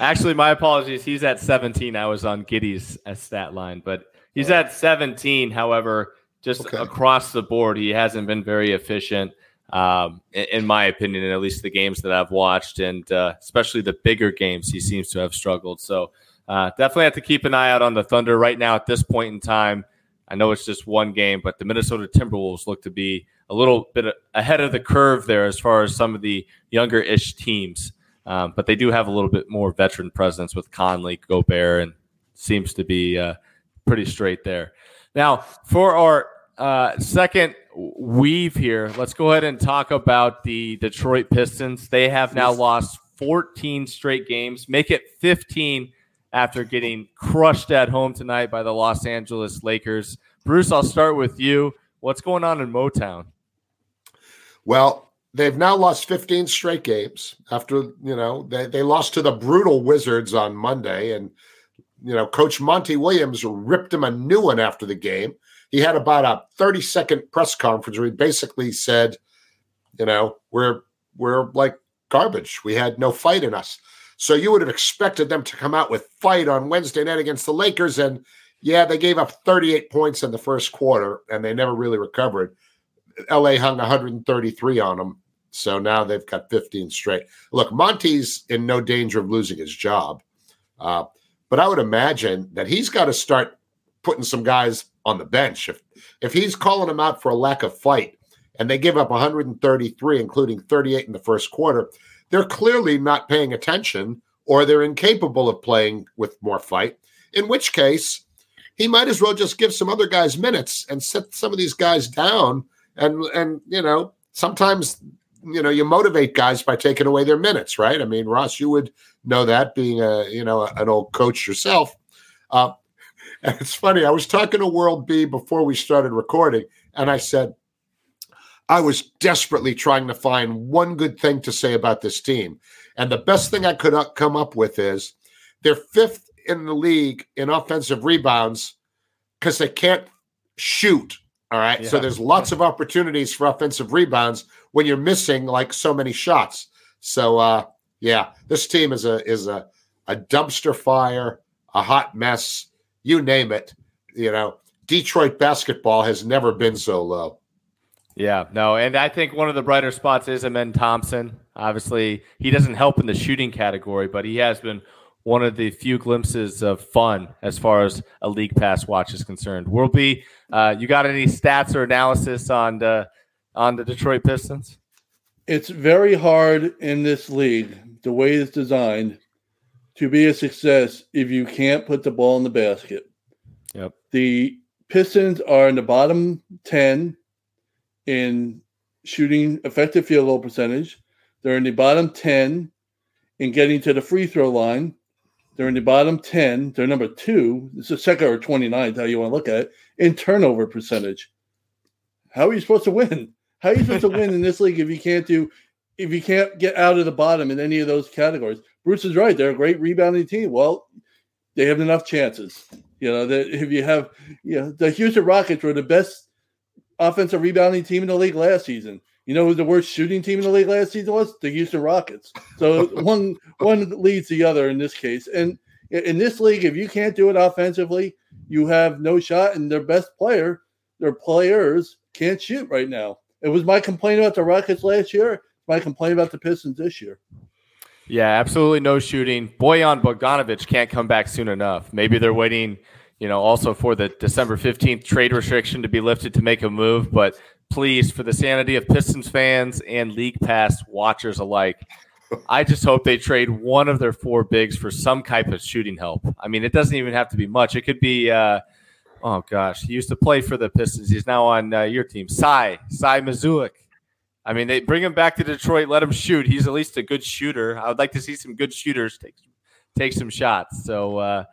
Actually, my apologies. He's at 17. I was on Giddey's stat line, but He's at 17. However, just okay. across the board, he hasn't been very efficient, um, in, in, my opinion, in at least the games that I've watched, and uh, especially the bigger games, he seems to have struggled. So uh, definitely have to keep an eye out on the Thunder right now at this point in time. I know it's just one game, but the Minnesota Timberwolves look to be a little bit ahead of the curve there as far as some of the younger ish teams. Um, but they do have a little bit more veteran presence with Conley, Gobert, and seems to be uh, pretty straight there. Now, for our uh, second weave here, let's go ahead and talk about the Detroit Pistons. They have now lost 14 straight games, make it 15 after getting crushed at home tonight by the Los Angeles Lakers. Bruce, I'll start with you. What's going on in Motown? Well, they've now lost 15 straight games after, you know, they, they lost to the brutal Wizards on Monday and – you know, Coach Monty Williams ripped him a new one after the game. He had about a 30 second press conference where he basically said, you know, we're we're like garbage. We had no fight in us. So you would have expected them to come out with fight on Wednesday night against the Lakers. And yeah, they gave up 38 points in the first quarter and they never really recovered. LA hung 133 on them. So now they've got 15 straight. Look, Monty's in no danger of losing his job. Uh, but I would imagine that he's got to start putting some guys on the bench. If if he's calling them out for a lack of fight and they give up 133, including 38 in the first quarter, they're clearly not paying attention or they're incapable of playing with more fight. In which case, he might as well just give some other guys minutes and set some of these guys down. And and you know, sometimes you know you motivate guys by taking away their minutes, right? I mean, Ross, you would know that being a you know an old coach yourself. Uh, and it's funny. I was talking to World B before we started recording, and I said I was desperately trying to find one good thing to say about this team, and the best thing I could uh, come up with is they're fifth in the league in offensive rebounds because they can't shoot. All right. Yeah. So there's lots of opportunities for offensive rebounds when you're missing like so many shots. So uh yeah, this team is a is a a dumpster fire, a hot mess, you name it. You know, Detroit basketball has never been so low. Yeah, no, and I think one of the brighter spots is Amen Thompson. Obviously, he doesn't help in the shooting category, but he has been one of the few glimpses of fun as far as a league pass watch is concerned. World B, uh, you got any stats or analysis on the on the Detroit Pistons? It's very hard in this league, the way it's designed, to be a success if you can't put the ball in the basket. Yep. The Pistons are in the bottom 10 in shooting effective field goal percentage. They're in the bottom 10 in getting to the free throw line. They're in the bottom 10. They're number two. It's a second or 29th, how you want to look at it, in turnover percentage. How are you supposed to win? How are you supposed to win in this league if you can't do if you can't get out of the bottom in any of those categories? Bruce is right. They're a great rebounding team. Well, they have enough chances. You know, that if you have, you know, the Houston Rockets were the best offensive rebounding team in the league last season. You know who the worst shooting team in the league last season was? The Houston Rockets. So one one leads the other in this case. And in this league, if you can't do it offensively, you have no shot. And their best player, their players can't shoot right now. It was my complaint about the Rockets last year. My complaint about the Pistons this year. Yeah, absolutely no shooting. Bojan Bogdanovic can't come back soon enough. Maybe they're waiting, you know, also for the December 15th trade restriction to be lifted to make a move. But please, for the sanity of Pistons fans and League Pass watchers alike, I just hope they trade one of their four bigs for some type of shooting help. I mean, it doesn't even have to be much. It could be, uh, oh gosh, he used to play for the Pistons. He's now on uh, your team, Cy, Cy Mykhailiuk. I mean, they bring him back to Detroit, let him shoot. He's at least a good shooter. I would like to see some good shooters take take some shots. So, uh,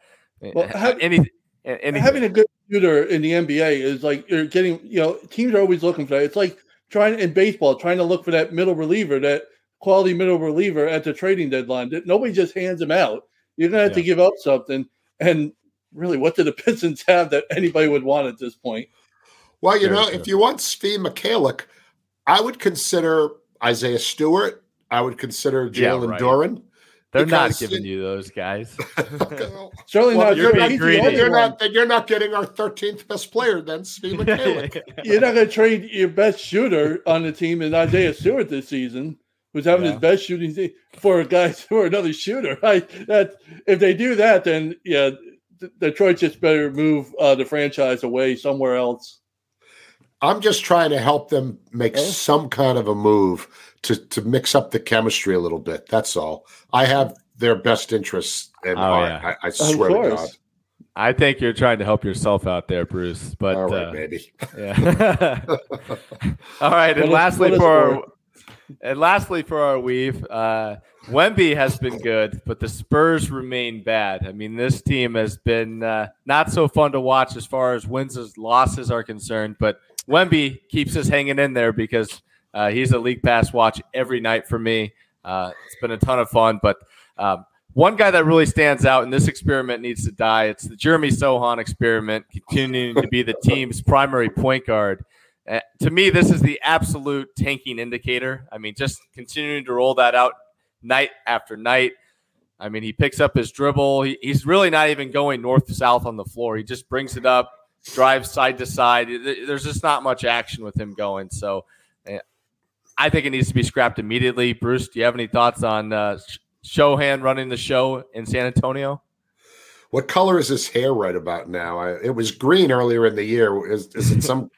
well, have, any, any, having a good shooter in the NBA is like you're getting. You know, teams are always looking for that. It's like trying in baseball, trying to look for that middle reliever, that quality middle reliever at the trading deadline. That nobody just hands him out. You're gonna have yeah. to give up something. And really, what do the Pistons have that anybody would want at this point? Well, you Very know, true. if you want Steve Mykhailiuk – I would consider Isaiah Stewart. I would consider Jalen yeah, right. Duren. They're not giving you those guys. Certainly well, not. You're, being greedy. You're not. You're not getting our 13th best player then, Steve Mykhailiuk. you're not going to trade your best shooter on the team in Isaiah Stewart this season, who's having yeah. his best shooting for a guy for another shooter. I, that if they do that, then yeah, Detroit just better move uh, the franchise away somewhere else. I'm just trying to help them make some kind of a move to to mix up the chemistry a little bit. That's all. I have their best interests in oh, Yeah. I, I swear to God. I think you're trying to help yourself out there, Bruce. But all right, uh, baby. Yeah. all right, and lastly for our, and lastly for our weave, uh, Wemby has been good, but the Spurs remain bad. I mean, this team has been uh, not so fun to watch as far as wins and losses are concerned. But Wemby keeps us hanging in there because uh, he's a league pass watch every night for me. Uh, it's been a ton of fun, but um, one guy that really stands out, in this experiment needs to die. It's the Jeremy Sochan experiment, continuing to be the team's primary point guard. Uh, to me, this is the absolute tanking indicator. I mean, just continuing to roll that out night after night. I mean, he picks up his dribble. He, he's really not even going north to south on the floor. He just brings it up, drives side to side. There's just not much action with him going. So I think it needs to be scrapped immediately. Bruce, do you have any thoughts on uh, Sochan running the show in San Antonio? What color is his hair right about now? I, it was green earlier in the year. Is, is it some?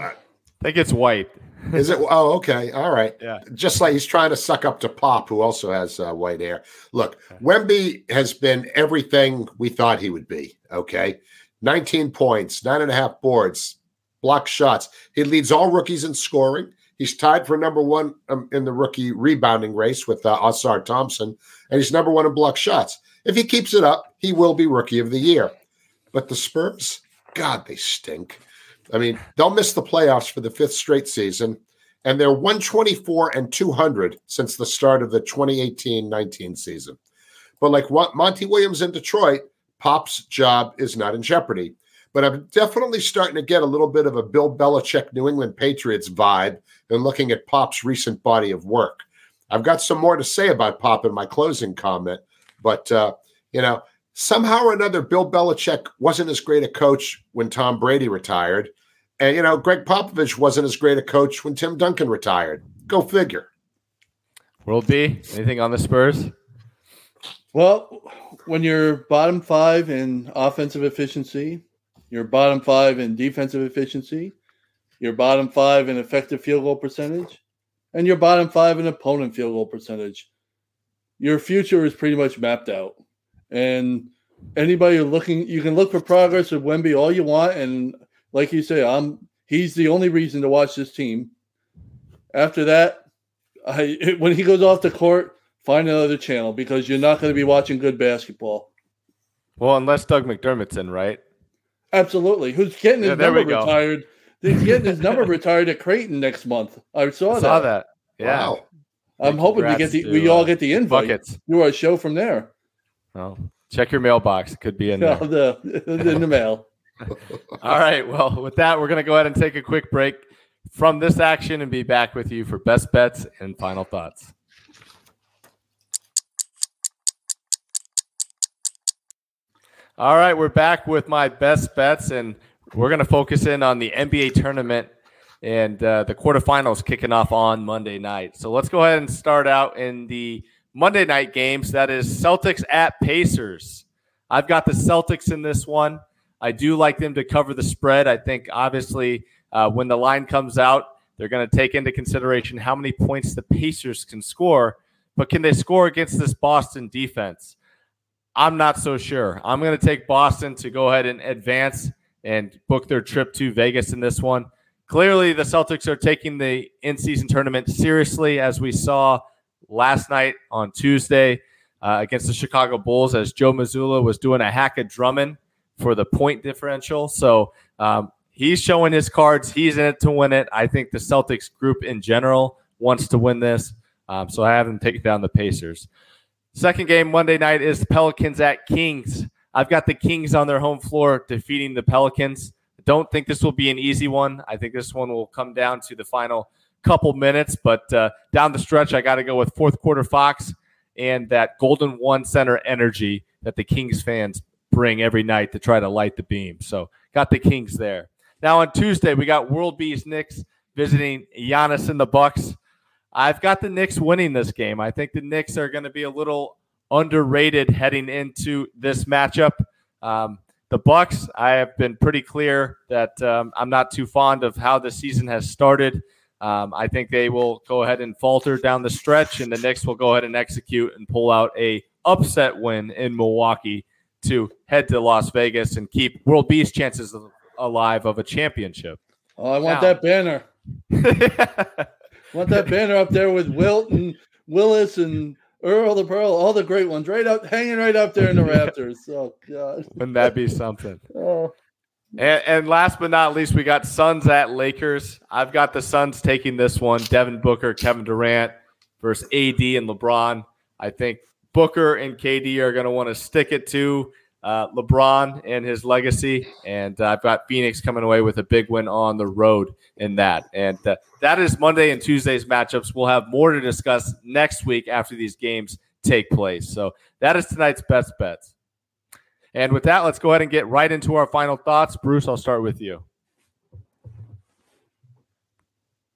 Uh, I think it's white. Is it? Oh, okay. All right. Yeah. Just like he's trying to suck up to Pop, who also has uh, white hair. Look, Wemby has been everything we thought he would be. Okay. 19 points, nine and a half boards, block shots. He leads all rookies in scoring. He's tied for number one um, in the rookie rebounding race with uh, Ausar Thompson, and he's number one in block shots. If he keeps it up, he will be rookie of the year. But the Spurs, God, they stink. I mean, they'll miss the playoffs for the fifth straight season, and they're 124 and 200 since the start of the 2018 19 season. But like Monty Williams in Detroit, Pop's job is not in jeopardy. But I'm definitely starting to get a little bit of a Bill Belichick New England Patriots vibe in looking at Pop's recent body of work. I've got some more to say about Pop in my closing comment, but uh, You know, somehow or another, Bill Belichick wasn't as great a coach when Tom Brady retired. And, you know, Gregg Popovich wasn't as great a coach when Tim Duncan retired. Go figure. World B, anything on the Spurs? Well, when you're bottom five in offensive efficiency, you're bottom five in defensive efficiency, you're bottom five in effective field goal percentage, and you're bottom five in opponent field goal percentage. Your future is pretty much mapped out. And anybody looking, you can look for progress with Wemby all you want. And like you say, I'm he's the only reason to watch this team. After that, I when he goes off the court, find another channel because you're not going to be watching good basketball. Well, unless Doug McDermott's in, right? Absolutely. Who's getting his Yeah, number retired? He's getting his number retired at Creighton next month. I saw, I saw that. that. Yeah. Wow. I'm hoping we get the to, we uh, all get the invite. Buckets. Do our show from there. Oh, check your mailbox. It could be in there. the, in the mail. All right. Well, with that, we're going to go ahead and take a quick break from this action and be back with you for best bets and final thoughts. All right, we're back with my best bets, and we're going to focus in on the NBA tournament and uh, the quarterfinals kicking off on Monday night. So let's go ahead and start out in the Monday night games. That is Celtics at Pacers. I've got the Celtics in this one. I do like them to cover the spread. I think obviously uh, when the line comes out, they're going to take into consideration how many points the Pacers can score, but can they score against this Boston defense? I'm not so sure. I'm going to take Boston to go ahead and advance and book their trip to Vegas in this one. Clearly, the Celtics are taking the in season tournament seriously, as we saw last night on Tuesday uh, against the Chicago Bulls, as Joe Mazzulla was doing a hack of Drummond for the point differential. So um, he's showing his cards. He's in it to win it. I think the Celtics group in general wants to win this. Um, so I have them take down the Pacers. Second game Monday night is the Pelicans at Kings. I've got the Kings on their home floor defeating the Pelicans. Don't think this will be an easy one. I think this one will come down to the final couple minutes, but uh, down the stretch, I got to go with fourth quarter Fox and that Golden One Center energy that the Kings fans bring every night to try to light the beam. So got the Kings there. Now on Tuesday, we got World B's Knicks visiting Giannis and the Bucks. I've got the Knicks winning this game. I think the Knicks are going to be a little underrated heading into this matchup. Um, the Bucks, I have been pretty clear that um, I'm not too fond of how the season has started. Um, I think they will go ahead and falter down the stretch, and the Knicks will go ahead and execute and pull out a upset win in Milwaukee to head to Las Vegas and keep World Beast chances alive of a championship. Oh, I want Now- that banner. Want that banner up there with Wilt and Willis and Earl the Pearl, all the great ones, right up, hanging right up there in the rafters. Oh God. Wouldn't that be something? Oh, And, and last but not least, we got Suns at Lakers. I've got the Suns taking this one. Devin Booker, Kevin Durant versus AD and LeBron. I think Booker and KD are going to want to stick it to uh, LeBron and his legacy. And uh, I've got Phoenix coming away with a big win on the road in that. And uh, that is Monday and Tuesday's matchups. We'll have more to discuss next week after these games take place. So that is tonight's best bets. And with that, let's go ahead and get right into our final thoughts. Bruce, I'll start with you.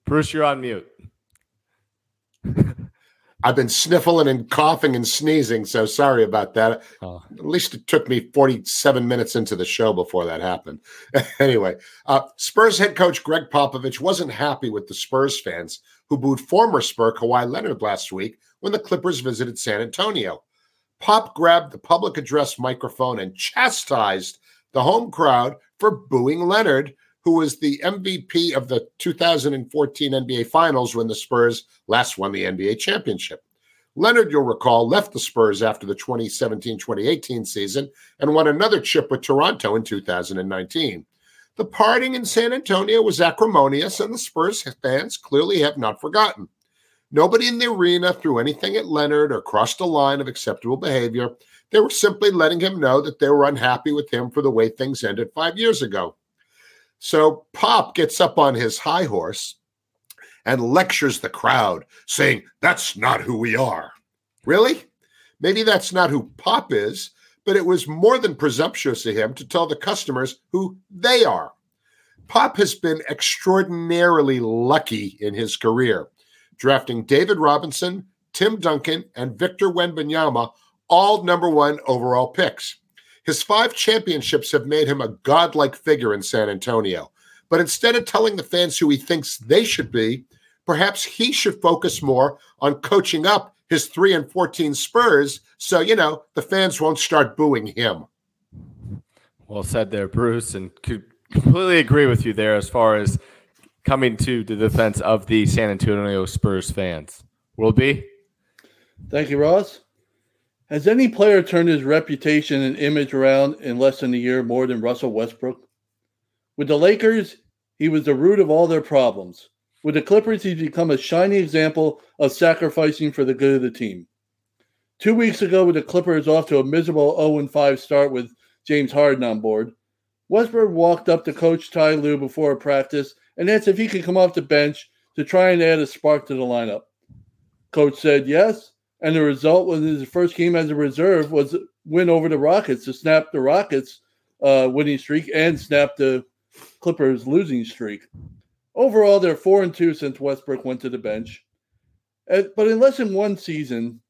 Bruce, you're on mute. I've been sniffling and coughing and sneezing, so sorry about that. Oh. At least it took me 47 minutes into the show before that happened. anyway, uh, Spurs head coach Gregg Popovich wasn't happy with the Spurs fans who booed former Spur Kawhi Leonard last week when the Clippers visited San Antonio. Pop grabbed the public address microphone and chastised the home crowd for booing Leonard, who was the MVP of the 2014 NBA Finals when the Spurs last won the NBA championship. Leonard, you'll recall, left the Spurs after the 2017 2018 season and won another chip with Toronto in 2019. The parting in San Antonio was acrimonious, and the Spurs fans clearly have not forgotten. Nobody in the arena threw anything at Leonard or crossed a line of acceptable behavior. They were simply letting him know that they were unhappy with him for the way things ended five years ago. So Pop gets up on his high horse and lectures the crowd, saying, That's not who we are. Really? Maybe that's not who Pop is, but it was more than presumptuous of him to tell the customers who they are. Pop has been extraordinarily lucky in his career, drafting David Robinson, Tim Duncan, and Victor Wembanyama, all number one overall picks. His five championships have made him a godlike figure in San Antonio. But instead of telling the fans who he thinks they should be, perhaps he should focus more on coaching up his 3 and 14 Spurs so, you know, the fans won't start booing him. Well said there, Bruce, and could completely agree with you there as far as coming to the defense of the San Antonio Spurs fans. World B. Thank you, Ross. Has any player turned his reputation and image around in less than a year more than Russell Westbrook? With the Lakers, he was the root of all their problems. With the Clippers, he's become a shining example of sacrificing for the good of the team. Two weeks ago, with the Clippers off to a miserable 0 5 start with James Harden on board, Westbrook walked up to Coach Ty Lue before a practice and asked if he could come off the bench to try and add a spark to the lineup. Coach said yes, and the result was his first game as a reserve was win over the Rockets to snap the Rockets' uh, winning streak and snap the Clippers' losing streak. Overall, they're four and two since Westbrook went to the bench. But in less than one season,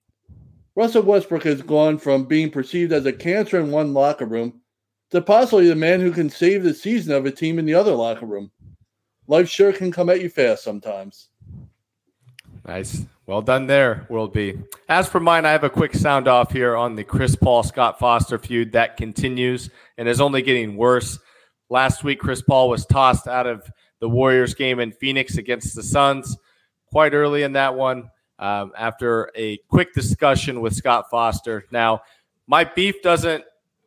Russell Westbrook has gone from being perceived as a cancer in one locker room to possibly the man who can save the season of a team in the other locker room. Life sure can come at you fast sometimes. Nice. Well done there, World B. As for mine, I have a quick sound off here on the Chris Paul Scott Foster feud that continues and is only getting worse. Last week, Chris Paul was tossed out of the Warriors game in Phoenix against the Suns quite early in that one um, after a quick discussion with Scott Foster. Now, my beef doesn't,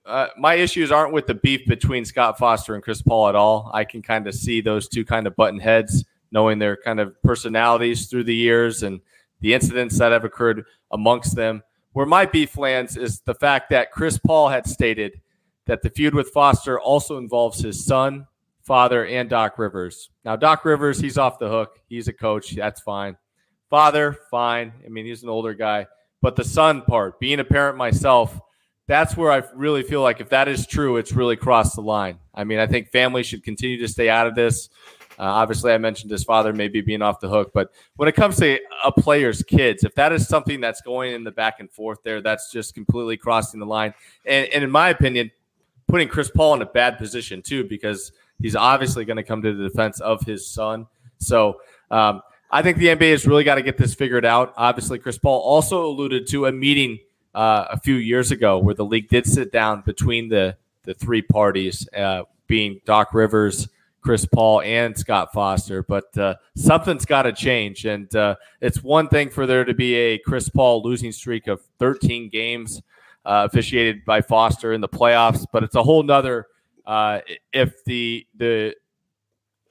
uh, my issues aren't with the beef between Scott Foster and Chris Paul at all. I can kind of see those two kind of button heads, knowing their kind of personalities through the years and the incidents that have occurred amongst them. Where my beef lands is the fact that Chris Paul had stated that the feud with Foster also involves his son, father, and Doc Rivers. Now, Doc Rivers, he's off the hook. He's a coach. That's fine. Father, fine. I mean, he's an older guy. But the son part, being a parent myself, that's where I really feel like if that is true, it's really crossed the line. I mean, I think families should continue to stay out of this. Uh, obviously, I mentioned his father maybe being off the hook, but when it comes to a player's kids, if that is something that's going in the back and forth there, that's just completely crossing the line. And, and in my opinion, putting Chris Paul in a bad position too, because he's obviously going to come to the defense of his son. So um, I think the NBA has really got to get this figured out. Obviously, Chris Paul also alluded to a meeting uh, a few years ago where the league did sit down between the the three parties, uh, being Doc Rivers. Chris Paul and Scott Foster, but uh, something's got to change. And uh, it's one thing for there to be a Chris Paul losing streak of 13 games uh, officiated by Foster in the playoffs, but it's a whole nother uh, if the the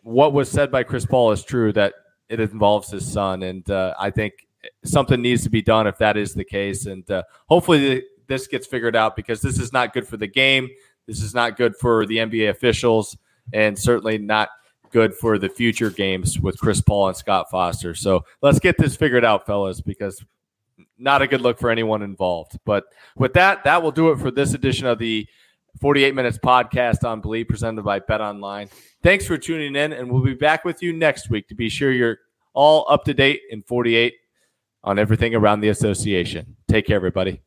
what was said by Chris Paul is true that it involves his son, and uh, I think something needs to be done if that is the case, and uh, hopefully this gets figured out because this is not good for the game. This is not good for the NBA officials, and certainly not good for the future games with Chris Paul and Scott Foster. So let's get this figured out, fellas, because not a good look for anyone involved. But with that, that will do it for this edition of the 48 Minutes podcast on Bleav presented by Bet Online. Thanks for tuning in, and we'll be back with you next week to be sure you're all up to date in 48 on everything around the association. Take care, everybody.